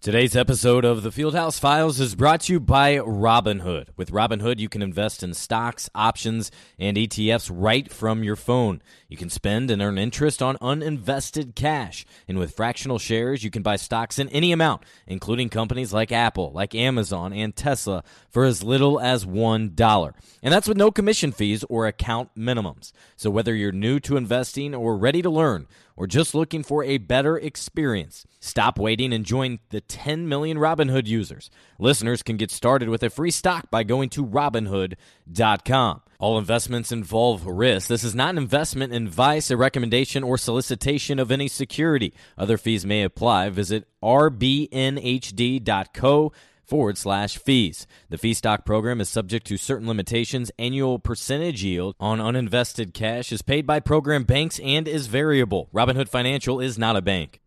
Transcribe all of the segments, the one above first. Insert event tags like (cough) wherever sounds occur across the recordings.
Today's episode of the Fieldhouse Files is brought to you by Robinhood. With Robinhood, you can invest in stocks, options, and ETFs right from your phone. You can spend and earn interest on uninvested cash. And with fractional shares, you can buy stocks in any amount, including companies like Apple, like Amazon, and Tesla for as little as $1. And that's with no commission fees or account minimums. So whether you're new to investing or ready to learn, or just looking for a better experience, stop waiting and join the 10 million Robinhood users. Listeners can get started with a free stock by going to Robinhood.com. All investments involve risk. This is not an investment advice, a recommendation, or solicitation of any security. Other fees may apply. Visit rbnhd.co forward slash fees. The fee stock program is subject to certain limitations. Annual percentage yield on uninvested cash is paid by program banks and is variable. Robinhood Financial is not a bank.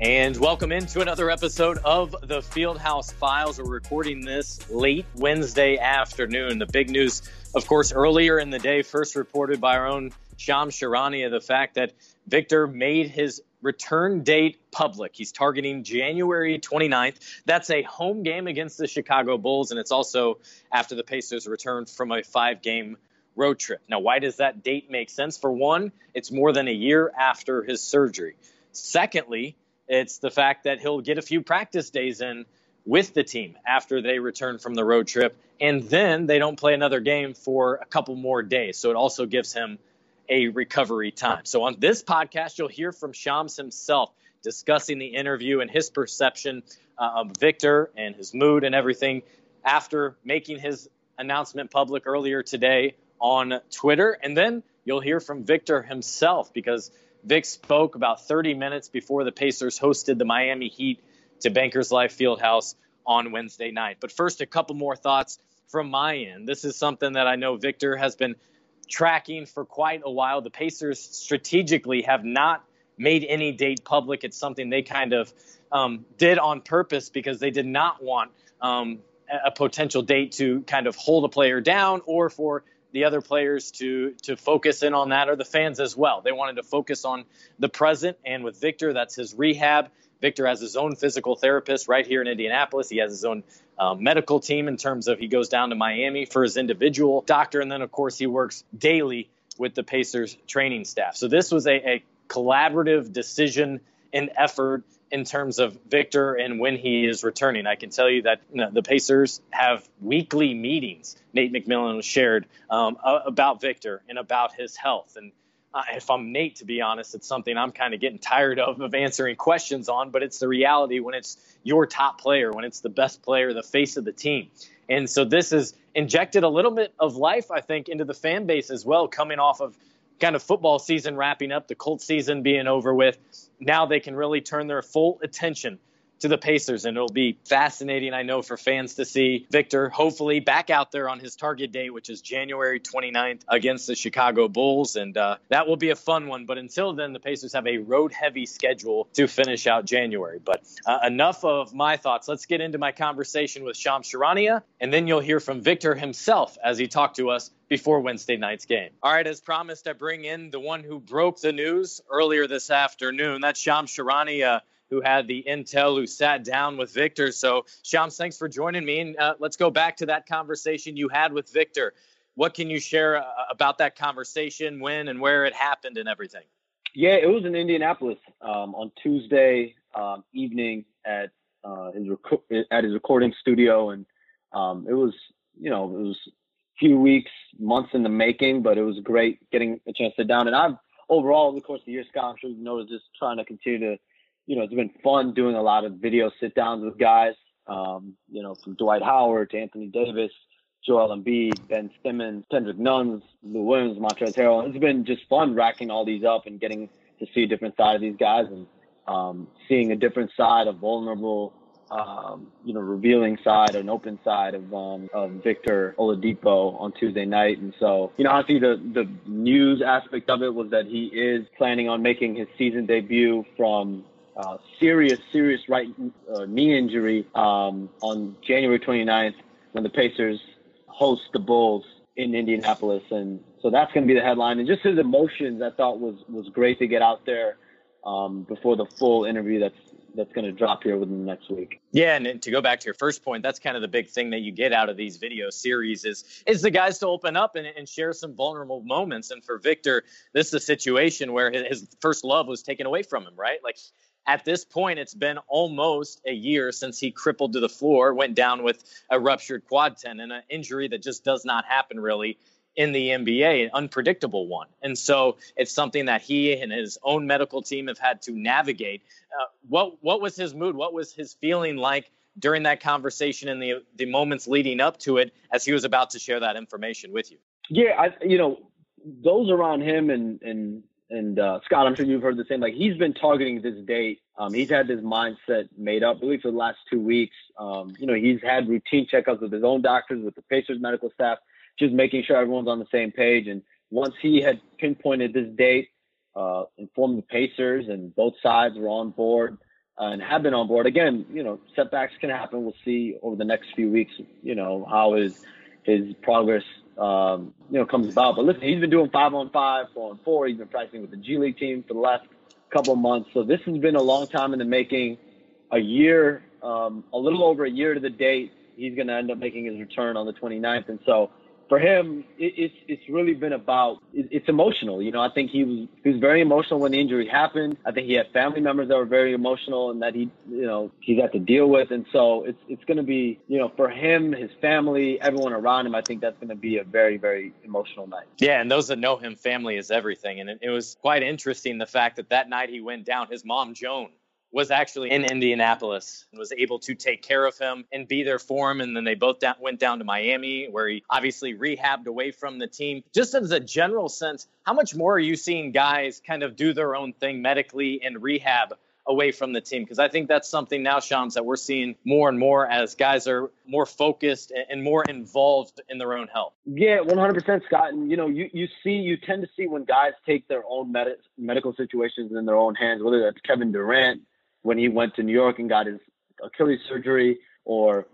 And welcome into another episode of the Fieldhouse Files. We're recording this late Wednesday afternoon. The big news, of course, earlier in the day, first reported by our own Shams Charania, the fact that Victor made his return date public. He's targeting January 29th. That's a home game against the Chicago Bulls, and it's also after the Pacers return from a five game road trip. Now, why does that date make sense? For one, it's more than a year after his surgery. Secondly, it's the fact that he'll get a few practice days in with the team after they return from the road trip. And then they don't play another game for a couple more days. So it also gives him a recovery time. So on this podcast, you'll hear from Shams himself discussing the interview and his perception uh, of Victor and his mood and everything after making his announcement public earlier today on Twitter. And then you'll hear from Victor himself because Vic spoke about 30 minutes before the Pacers hosted the Miami Heat to Bankers Life Fieldhouse on Wednesday night. But first, a couple more thoughts from my end. This is something that I know Victor has been tracking for quite a while. The Pacers strategically have not made any date public. It's something they kind of um, did on purpose because they did not want um, a potential date to kind of hold a player down or for the other players to to focus in on that or the fans as well. They wanted to focus on the present and with Victor, that's his rehab. Victor has his own physical therapist right here in Indianapolis. He has his own um, medical team in terms of he goes down to Miami for his individual doctor, and then of course he works daily with the Pacers training staff. So this was a, a collaborative decision and effort in terms of Victor and when he is returning. I can tell you that you know, the Pacers have weekly meetings. Nate McMillan shared um, about Victor and about his health. And uh, if I'm Nate, to be honest, it's something I'm kind of getting tired of of answering questions on. But it's the reality when it's your top player, when it's the best player, the face of the team. And so this has injected a little bit of life, I think, into the fan base as well, coming off of kind of football season wrapping up, the Colts season being over with. Now they can really turn their full attention to the Pacers, and it'll be fascinating, I know, for fans to see Victor hopefully back out there on his target date, which is January 29th against the Chicago Bulls, and uh, that will be a fun one. But until then, the Pacers have a road heavy schedule to finish out January. But uh, enough of my thoughts. Let's get into my conversation with Shams Charania, and then you'll hear from Victor himself as he talked to us before Wednesday night's game. All right, as promised, I bring in the one who broke the news earlier this afternoon. That's Shams Charania, who had the intel, who sat down with Victor. So, Shams, thanks for joining me. And uh, let's go back to that conversation you had with Victor. What can you share uh, about that conversation, when and where it happened, and everything? Yeah, it was in Indianapolis um, on Tuesday um, evening at uh, his rec- at his recording studio, and um, it was you know it was a few weeks, months in the making, but it was great getting a chance to sit down. And I've overall, over the course of the year, Scott, I'm sure you know, just trying to continue to, you know, it's been fun doing a lot of video sit downs with guys, um, you know, from Dwight Howard to Anthony Davis Joel Embiid, Ben Simmons, Kendrick Nuns, Lou Williams, Montrezl Harrell. It's been just fun racking all these up and getting to see a different side of these guys and um, seeing a different side, a vulnerable, um, you know, revealing side, an open side of um, of Victor Oladipo on Tuesday night. And so, you know, honestly, the the news aspect of it was that he is planning on making his season debut from uh, serious, serious right uh, knee injury um, on January 29th when the Pacers host the Bulls in Indianapolis. And so that's going to be the headline. And just his emotions, I thought was was great to get out there um, before the full interview that's that's going to drop here within the next week. Yeah, and to go back to your first point, that's kind of the big thing that you get out of these video series is is the guys to open up and, and share some vulnerable moments. And for Victor, this is a situation where his first love was taken away from him, right? Like at this point, it's been almost a year since he crippled to the floor, went down with a ruptured quad tendon, an injury that just does not happen really in the NBA, an unpredictable one. And so it's something that he and his own medical team have had to navigate. Uh, what what was his mood? What was his feeling like during that conversation and the the moments leading up to it as he was about to share that information with you? Yeah, I you know those around him and and and uh, Scott, I'm sure you've heard the same. Like he's been targeting this date. Um, he's had this mindset made up, really, for the last two weeks. Um, you know, he's had routine checkups with his own doctors, with the Pacers medical staff just making sure everyone's on the same page. And once he had pinpointed this date, uh, informed the Pacers, and both sides were on board uh, and have been on board. Again, you know, setbacks can happen. We'll see over the next few weeks, you know, how his his progress, um, you know, comes about. But listen, he's been doing five on five, four on four. He's been practicing with the G League team for the last couple of months. So this has been a long time in the making. A year, um, a little over a year to the date. He's going to end up making his return on the 29th, and so for him, it, it's it's really been about it, it's emotional. You know, I think he was he was very emotional when the injury happened. I think he had family members that were very emotional and that he you know he's had to deal with. And so it's it's going to be you know for him, his family, everyone around him. I think that's going to be a very very emotional night. Yeah, and those that know him, family is everything. And it, it was quite interesting the fact that that night he went down, his mom Joan was actually in Indianapolis and was able to take care of him and be there for him. And then they both down, went down to Miami, where he obviously rehabbed away from the team. Just as a general sense, how much more are you seeing guys kind of do their own thing medically and rehab away from the team? Because I think that's something now, Shams, that we're seeing more and more as guys are more focused and more involved in their own health. Yeah, 100%, Scott. And, you know, you, you see, you tend to see when guys take their own med- medical situations in their own hands, whether that's Kevin Durant, when he went to New York and got his Achilles surgery, or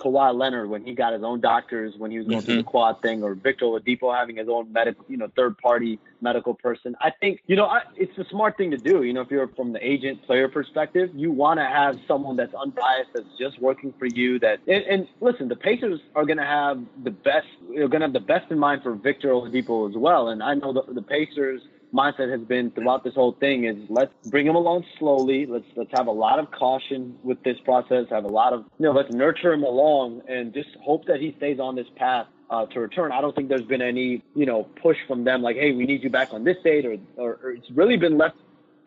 Kawhi Leonard when he got his own doctors when he was going mm-hmm. through the quad thing, or Victor Oladipo having his own medical, you know, third party medical person. I think, you know, I, it's a smart thing to do. You know, if you're from the agent player perspective, you want to have someone that's unbiased, that's just working for you. That and, and listen, the Pacers are going to have the best. They're going to have the best in mind for Victor Oladipo as well. And I know the, the Pacers mindset has been throughout this whole thing is let's bring him along slowly. Let's let's have a lot of caution with this process. Have a lot of you know let's nurture him along and just hope that he stays on this path uh, to return. I don't think there's been any you know push from them like hey we need you back on this date or or, or it's really been left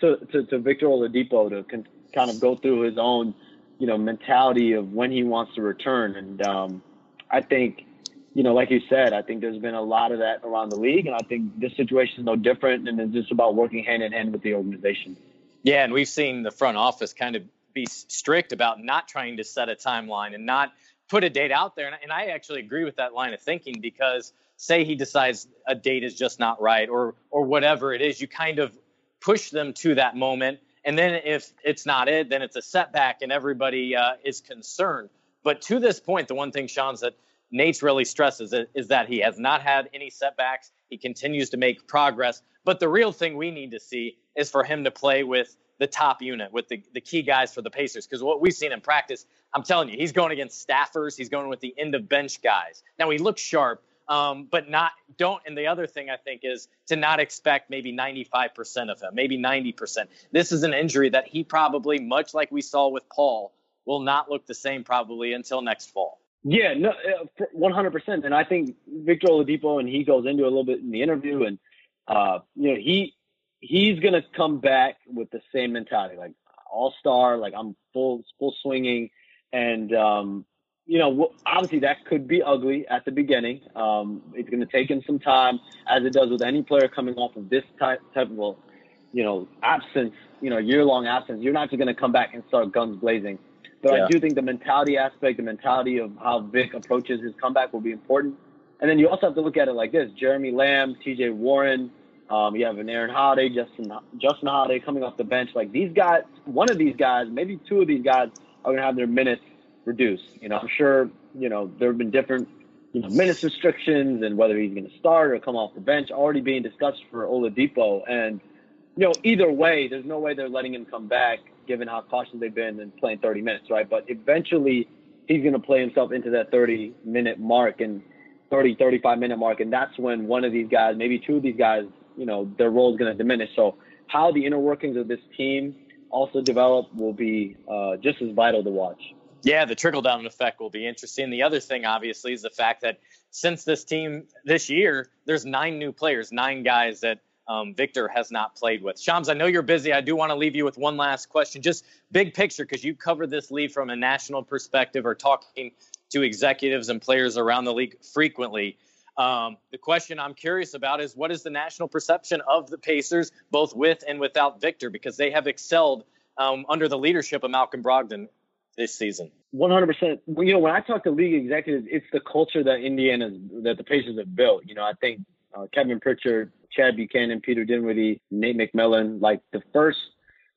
to, to, to Victor Oladipo to con- kind of go through his own you know mentality of when he wants to return and um, I think you know, like you said, I think there's been a lot of that around the league, and I think this situation is no different, and it's just about working hand in hand with the organization. Yeah, and we've seen the front office kind of be strict about not trying to set a timeline and not put a date out there. And I actually agree with that line of thinking because say he decides a date is just not right or or whatever it is, you kind of push them to that moment. And then if it's not it, then it's a setback and everybody uh, is concerned. But to this point, the one thing, Shams that Nate's really stresses is that he has not had any setbacks. He continues to make progress. But the real thing we need to see is for him to play with the top unit, with the, the key guys for the Pacers. Because what we've seen in practice, I'm telling you, he's going against staffers. He's going with the end of bench guys. Now, he looks sharp, um, but not don't. And the other thing I think is to not expect maybe 95% of him, maybe 90%. This is an injury that he probably, much like we saw with Paul, will not look the same probably until next fall. Yeah, no, uh, one hundred percent. And I think Victor Oladipo, and he goes into a little bit in the interview, and uh, you know, he he's gonna come back with the same mentality, like all star, like I'm full full swinging, and um, you know, obviously that could be ugly at the beginning. Um, it's to take him some time, as it does with any player coming off of this type, type of, you know, absence, you know, year long absence. You're not just to come back and start guns blazing. But yeah. I do think the mentality aspect, the mentality of how Vic approaches his comeback will be important. And then you also have to look at it like this: Jeremy Lamb, T.J. Warren. Um, you have an Aaron Holiday, Justin Justin Holiday coming off the bench. Like these guys, one of these guys, maybe two of these guys are going to have their minutes reduced. You know, I'm sure, you know, there have been different, you know, minutes restrictions and whether he's going to start or come off the bench already being discussed for Oladipo. And, you know, either way, there's no way they're letting him come back given how cautious they've been and playing 30 minutes, right? But eventually he's going to play himself into that 30 minute mark and 30, 35 minute mark. And that's when one of these guys, maybe two of these guys, you know, their role is going to diminish. So how the inner workings of this team also develop will be uh, just as vital to watch. Yeah, the trickle down effect will be interesting. The other thing, obviously, is the fact that since this team this year, there's nine new players, nine guys that um, Victor has not played with. Shams, I know you're busy. I do want to leave you with one last question, just big picture, because you cover this league from a national perspective or talking to executives and players around the league frequently. Um, the question I'm curious about is what is the national perception of the Pacers, both with and without Victor, because they have excelled um, under the leadership of Malcolm Brogdon this season. 100%. You know, when I talk to league executives, it's the culture that Indiana, that the Pacers have built. You know, I think uh, Kevin Pritchard, Chad Buchanan, Peter Dinwiddie, Nate McMillan, like the first,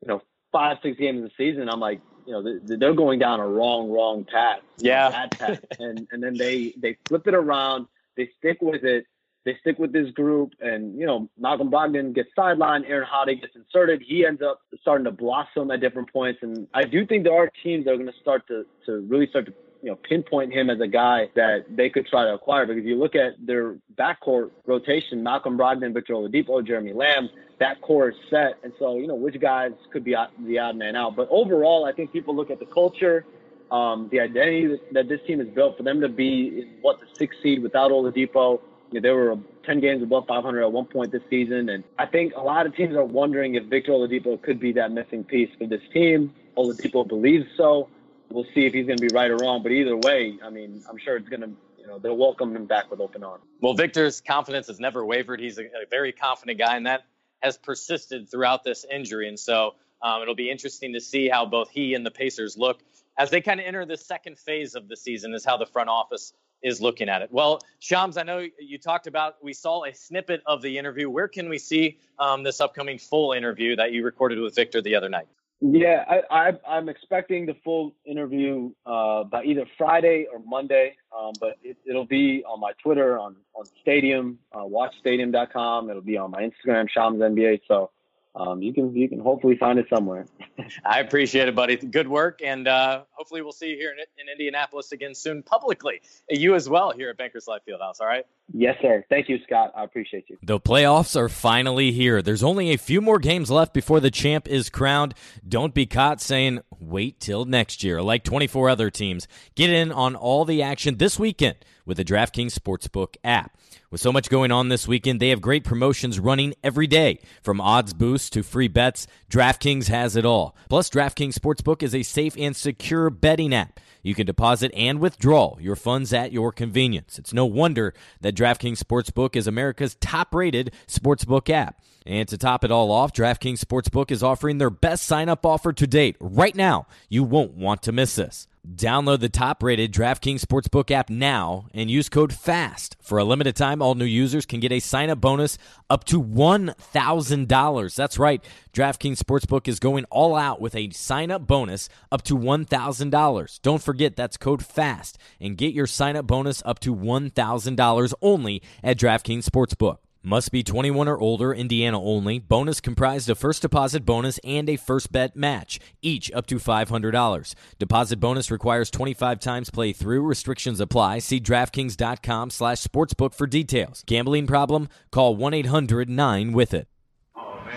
you know, five, six games of the season, I'm like, you know, they're going down a wrong, wrong path. Yeah. Bad path. (laughs) and, and then they, they flip it around, they stick with it, they stick with this group, and you know Malcolm Brogdon gets sidelined, Aaron Holiday gets inserted. He ends up starting to blossom at different points, and I do think there are teams that are going to start to to really start to you know pinpoint him as a guy that they could try to acquire. Because if you look at their backcourt rotation, Malcolm Brogdon, Victor Oladipo, Jeremy Lamb, that core is set, and so you know which guys could be the odd man out. But overall, I think people look at the culture. Um, the identity that this team is built for them to be what the sixth seed without Oladipo, you know, they were 10 games above 500 at one point this season. And I think a lot of teams are wondering if Victor Oladipo could be that missing piece for this team. Oladipo believes so. We'll see if he's going to be right or wrong. But either way, I mean, I'm sure it's going to, you know, they'll welcome him back with open arms. Well, Victor's confidence has never wavered. He's a, a very confident guy, and that has persisted throughout this injury. And so um, it'll be interesting to see how both he and the Pacers look as they kind of enter the second phase of the season, is how the front office is looking at it. Well, Shams, I know you talked about, we saw a snippet of the interview. Where can we see um, this upcoming full interview that you recorded with Victor the other night? Yeah, I, I, am expecting the full interview uh, by either Friday or Monday, um, but it, will be on my Twitter, on, on Stadium, uh, watchstadium.com. It'll be on my Instagram, Shams NBA. So um, you can you can hopefully find it somewhere. (laughs) I appreciate it, buddy. Good work, and uh, hopefully we'll see you here in, in, Indianapolis again soon, publicly. You as well here at Bankers Life Fieldhouse. All right. Yes, sir. Thank you, Scott. I appreciate you. The playoffs are finally here. There's only a few more games left before the champ is crowned. Don't be caught saying wait till next year, like 24 other teams. Get in on all the action this weekend with the DraftKings Sportsbook app. With so much going on this weekend, they have great promotions running every day. From odds boosts to free bets, DraftKings has it all. Plus, DraftKings Sportsbook is a safe and secure betting app. You can deposit and withdraw your funds at your convenience. It's no wonder that DraftKings Sportsbook is America's top rated sportsbook app. And to top it all off, DraftKings Sportsbook is offering their best sign up offer to date. Right now, you won't want to miss this. Download the top rated DraftKings Sportsbook app now and use code FAST. For a limited time, all new users can get a sign up bonus up to $1,000. That's right. DraftKings Sportsbook is going all out with a sign up bonus up to $1,000. Don't forget that's code FAST and get your sign up bonus up to $1,000 only at DraftKings Sportsbook. Must be 21 or older, Indiana only. Bonus comprised of first deposit bonus and a first bet match, each up to $500. Deposit bonus requires 25 times play through. Restrictions apply. See DraftKings.com slash sportsbook for details. Gambling problem? Call 1-800-9-WITH-IT. Oh, man.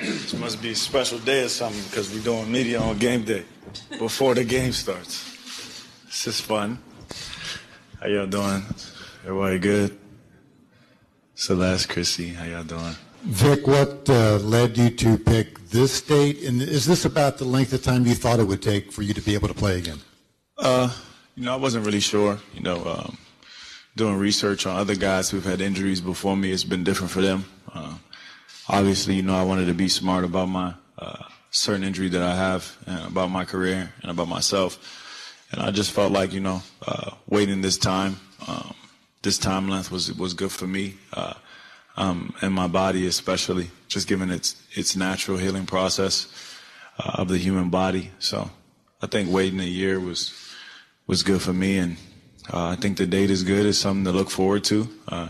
This must be a special day or something because we're doing media on game day before the game starts. This is fun. How y'all doing? Everybody good? Celeste, Chrissy, how y'all doing? Vic, what uh, led you to pick this date? And is this about the length of time you thought it would take for you to be able to play again? Uh, you know, I wasn't really sure. You know, um, doing research on other guys who've had injuries before me, it's been different for them. Uh, obviously, you know, I wanted to be smart about my uh, certain injury that I have, and about my career, and about myself. And I just felt like, you know, uh, waiting this time, um, this time length was was good for me, uh, um, and my body especially, just given its its natural healing process uh, of the human body. So I think waiting a year was was good for me, and uh, I think the date is good. It's something to look forward to. Uh,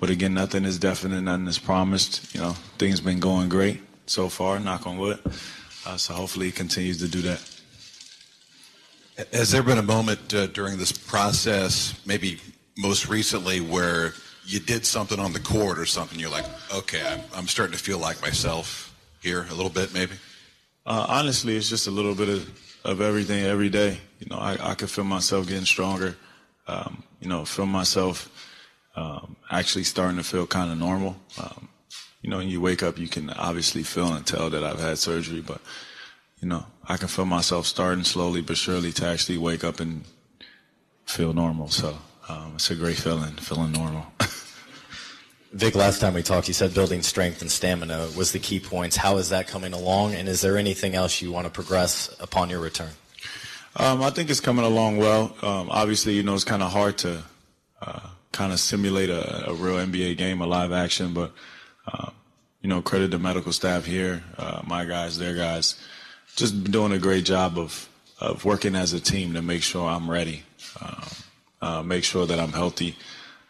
but again, nothing is definite, nothing is promised. You know, things been going great so far, knock on wood. Uh, so hopefully, it continues to do that. Has there been a moment uh, during this process, maybe most recently, where you did something on the court or something? You're like, okay, I'm, I'm starting to feel like myself here a little bit, maybe. Uh, honestly, it's just a little bit of, of everything every day. You know, I, I can feel myself getting stronger. Um, you know, feel myself um, actually starting to feel kind of normal. Um, you know, when you wake up, you can obviously feel and tell that I've had surgery, but you know, I can feel myself starting slowly but surely to actually wake up and feel normal. So um, it's a great feeling, feeling normal. (laughs) Vic, last time we talked, you said building strength and stamina was the key points. How is that coming along? And is there anything else you want to progress upon your return? Um, I think it's coming along well. Um, obviously, you know, it's kind of hard to uh, kind of simulate a, a, real NBA game, a live action, but, uh, you know, credit the medical staff here, uh, my guys, their guys, just doing a great job of, of working as a team to make sure I'm ready, um, uh, make sure that I'm healthy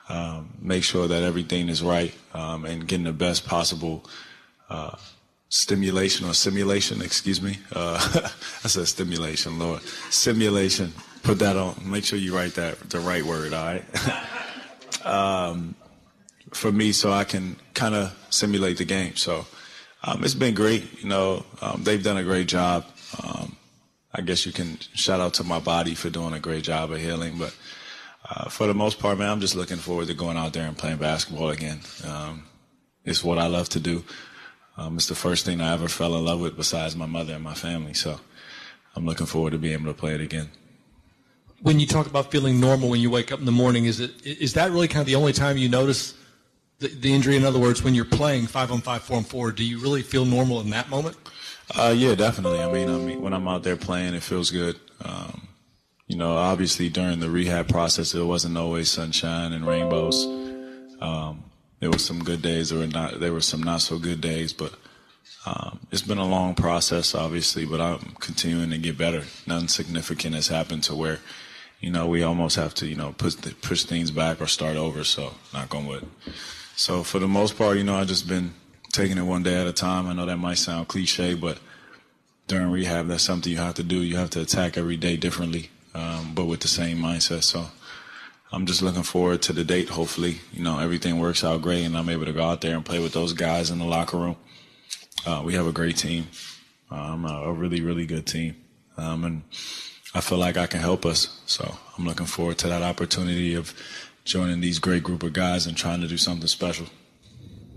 um, make sure that everything is right, um, and getting the best possible uh, stimulation or simulation. Excuse me. Uh, (laughs) I said stimulation, Lord. Simulation. Put that on. Make sure you write that the right word. All right. (laughs) um, for me, so I can kind of simulate the game. So um, it's been great. You know, um, they've done a great job. Um, I guess you can shout out to my body for doing a great job of healing, but uh, for the most part, man, I'm just looking forward to going out there and playing basketball again. Um, it's what I love to do. Um, it's the first thing I ever fell in love with besides my mother and my family. So I'm looking forward to being able to play it again. When you talk about feeling normal when you wake up in the morning, is it is that really kind of the only time you notice the, the injury? In other words, when you're playing five on five, four on four, do you really feel normal in that moment? Uh, yeah, definitely. I mean, I mean, when I'm out there playing, it feels good. Um, you know, obviously during the rehab process, it wasn't always sunshine and rainbows. Um, there were some good days. There were not. There were some not so good days, but um, it's been a long process, obviously. But I'm continuing to get better. Nothing significant has happened to where, you know, we almost have to, you know, push push things back or start over. So, not going with. So for the most part, you know, I've just been taking it one day at a time. I know that might sound cliche, but during rehab, that's something you have to do. You have to attack every day differently um, but with the same mindset. So I'm just looking forward to the date. Hopefully, you know, everything works out great and I'm able to go out there and play with those guys in the locker room. Uh, we have a great team, um, a really, really good team. Um, and I feel like I can help us. So I'm looking forward to that opportunity of joining these great group of guys and trying to do something special.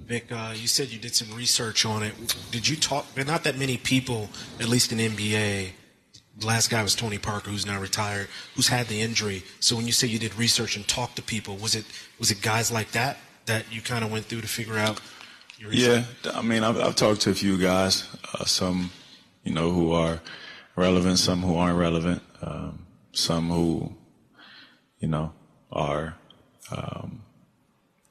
Vic, uh, you said you did some research on it. Did you talk? Not that many people, at least in NBA, the last guy was Tony Parker, who's now retired, who's had the injury. So when you say you did research and talked to people, was it was it guys like that that you kind of went through to figure out? yeah, I mean, I've, I've, talked to a few guys, uh, some you know who are relevant, some who aren't relevant, um, some who you know are um,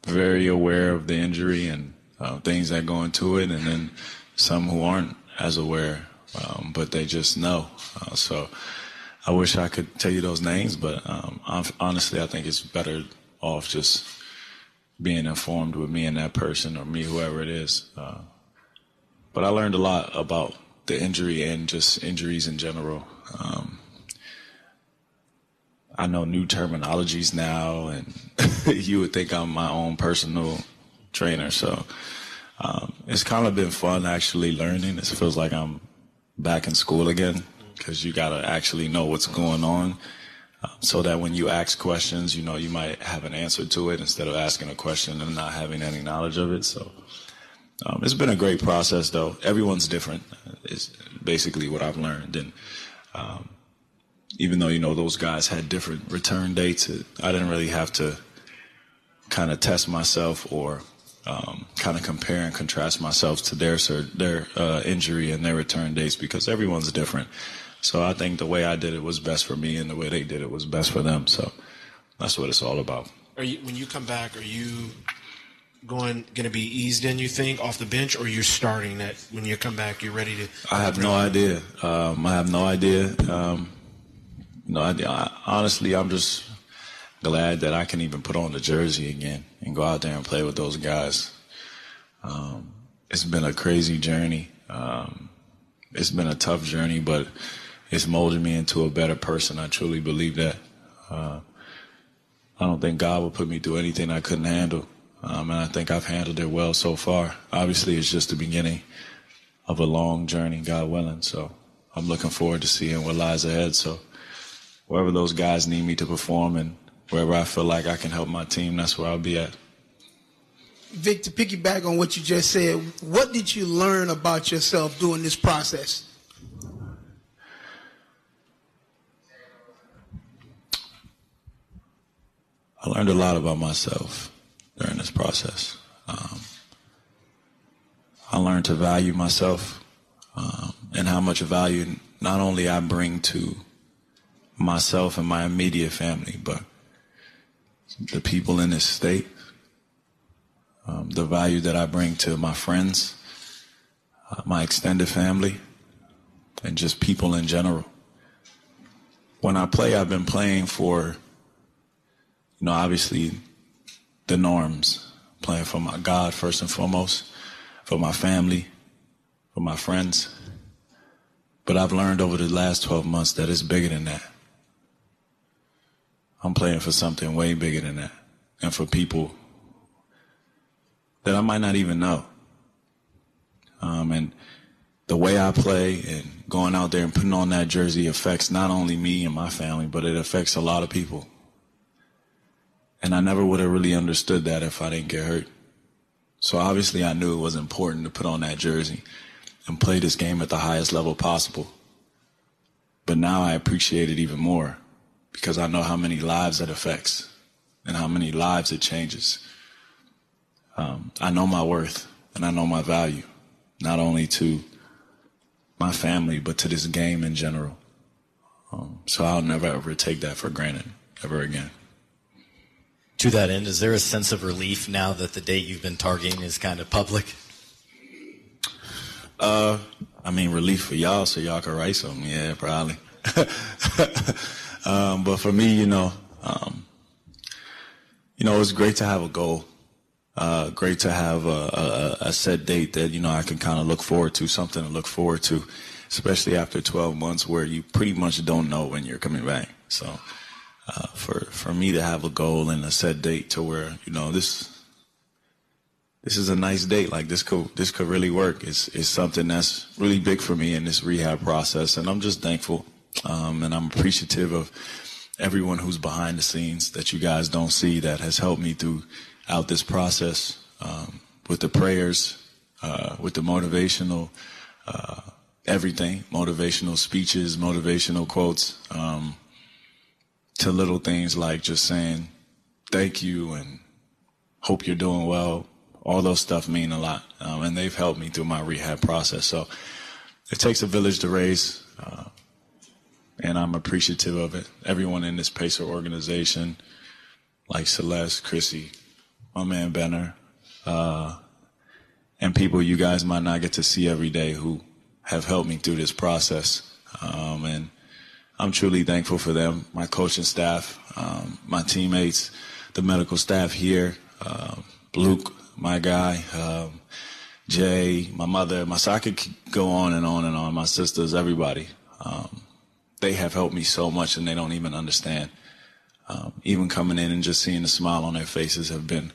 very aware of the injury and uh, things that go into it, and then some who aren't as aware um, but they just know. Uh, so I wish I could tell you those names, but um, honestly, I think it's better off just being informed with me and that person or me, whoever it is. Uh, but I learned a lot about the injury and just injuries in general. Um, I know new terminologies now, and (laughs) you would think I'm my own personal trainer. So um, it's kind of been fun actually learning. It feels like I'm back in school again because you got to actually know what's going on um, so that when you ask questions, you know, you might have an answer to it instead of asking a question and not having any knowledge of it. So um, it's been a great process, though. Everyone's different. Is basically what I've learned, and um, even though you know those guys had different return dates, I didn't really have to kind of test myself or um, kind of compare and contrast myself to their their uh, injury and their return dates because everyone's different. So I think the way I did it was best for me, and the way they did it was best for them. So that's what it's all about. Are you when you come back? Are you going going to be eased in? You think off the bench, or you're starting that when you come back? You're ready to. I have no idea. Um, I have no idea. Um, no idea. I, honestly, I'm just glad that I can even put on the jersey again and go out there and play with those guys. Um, it's been a crazy journey. Um, it's been a tough journey, but it's molded me into a better person. I truly believe that. Uh, I don't think God would put me through anything I couldn't handle. Um, and I think I've handled it well so far. Obviously, it's just the beginning of a long journey, God willing. So I'm looking forward to seeing what lies ahead. So wherever those guys need me to perform and wherever I feel like I can help my team, that's where I'll be at. Vic, to piggyback on what you just said, what did you learn about yourself during this process? I learned a lot about myself during this process. Um, I learned to value myself um, and how much value not only I bring to myself and my immediate family, but the people in this state, um, the value that I bring to my friends, uh, my extended family, and just people in general. When I play, I've been playing for, you know, obviously the norms, playing for my God first and foremost, for my family, for my friends. But I've learned over the last 12 months that it's bigger than that. I'm playing for something way bigger than that. And for people that I might not even know. Um, and the way I play and going out there and putting on that jersey affects not only me and my family, but it affects a lot of people. And I never would have really understood that if I didn't get hurt. So obviously I knew it was important to put on that jersey and play this game at the highest level possible. But now I appreciate it even more because I know how many lives it affects and how many lives it changes. Um, I know my worth and I know my value, not only to my family, but to this game in general. Um, so I'll never ever take that for granted ever again. To that end, is there a sense of relief now that the date you've been targeting is kind of public? Uh, I mean, relief for y'all so y'all can write something. Yeah, probably. (laughs) um, but for me, you know, um, you know, it's great to have a goal. Uh, great to have a, a, a, set date that you know I can kind of look forward to, something to look forward to, especially after 12 months where you pretty much don't know when you're coming back. So, uh, for for me to have a goal and a set date to where you know this this is a nice date. Like this could this could really work. It's it's something that's really big for me in this rehab process, and I'm just thankful, um, and I'm appreciative of everyone who's behind the scenes that you guys don't see that has helped me throughout this process um, with the prayers, uh, with the motivational. Uh, everything motivational speeches motivational quotes um, to little things like just saying thank you and hope you're doing well all those stuff mean a lot, um, and they've helped me through my rehab process. So it takes a village to raise, uh, and I'm appreciative of it. Everyone in this Pacer organization, like Celeste, Chrissy, my man Benner, uh, and people you guys might not get to see every day who have helped me through this process. Um, and I'm truly thankful for them, my coaching staff, um, my teammates, the medical staff here, uh, Luke, my guy, um, Jay, my mother, my so I could go on and on and on. My sisters, everybody, um, they have helped me so much, and they don't even understand. Um, even coming in and just seeing the smile on their faces have been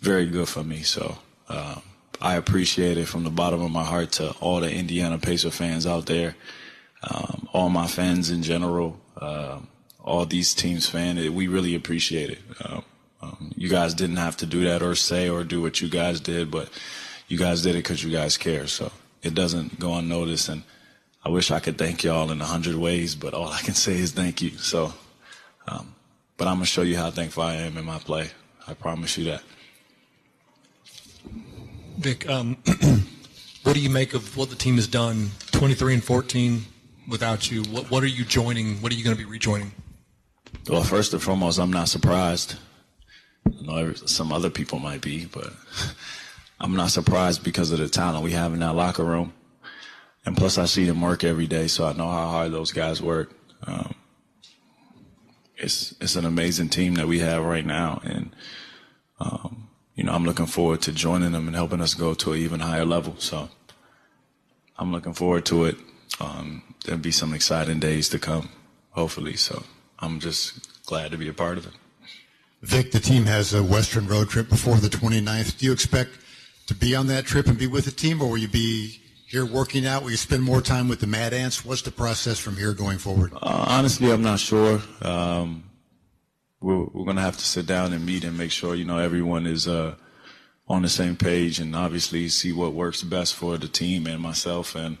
very good for me. So uh, I appreciate it from the bottom of my heart to all the Indiana Pacer fans out there, um, all my fans in general, uh, all these teams fans. We really appreciate it. Uh, um, you guys didn't have to do that or say or do what you guys did, but you guys did it because you guys care. So it doesn't go unnoticed. And I wish I could thank y'all in a hundred ways, but all I can (laughs) say is thank you. So, um, but I'm gonna show you how thankful I am in my play. I promise you that. Vic, um, (clears throat) what do you make of what the team has done, 23 and 14, without you? What, what are you joining? What are you going to be rejoining? Well, first and foremost, I'm not surprised. I know some other people might be, but (laughs) I'm not surprised because of the talent we have in that locker room. And plus, I see them work every day, so I know how hard those guys work. Um, it's it's an amazing team that we have right now, and um, you know I'm looking forward to joining them and helping us go to an even higher level. So I'm looking forward to it. Um, there'll be some exciting days to come, hopefully. So I'm just glad to be a part of it. Vic, the team has a Western road trip before the 29th. Do you expect to be on that trip and be with the team, or will you be here working out? Will you spend more time with the Mad Ants? What's the process from here going forward? Uh, honestly, I'm not sure. Um, we're, we're going to have to sit down and meet and make sure you know everyone is uh, on the same page, and obviously see what works best for the team and myself, and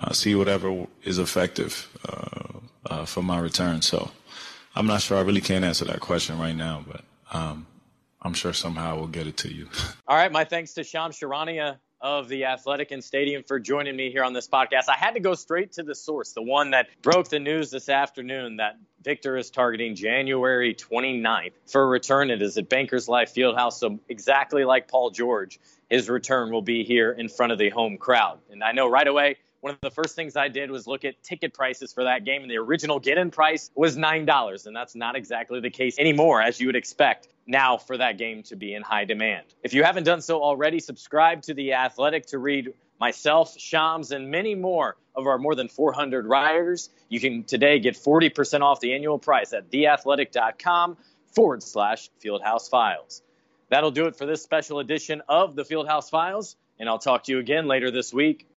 uh, see whatever is effective uh, uh, for my return. So I'm not sure. I really can't answer that question right now, but. Um, I'm sure somehow we'll get it to you. All right. My thanks to Shams Charania of the Athletic and Stadium for joining me here on this podcast. I had to go straight to the source, the one that broke the news this afternoon that Victor is targeting January 29th for a return. It is at Bankers Life Fieldhouse. So, exactly like Paul George, his return will be here in front of the home crowd. And I know right away, one of the first things I did was look at ticket prices for that game, and the original get in price was $9. And that's not exactly the case anymore, as you would expect now for that game to be in high demand. If you haven't done so already, subscribe to The Athletic to read myself, Shams, and many more of our more than 400 writers. You can today get 40% off the annual price at theathletic.com forward slash Fieldhouse Files. That'll do it for this special edition of the Fieldhouse Files, and I'll talk to you again later this week.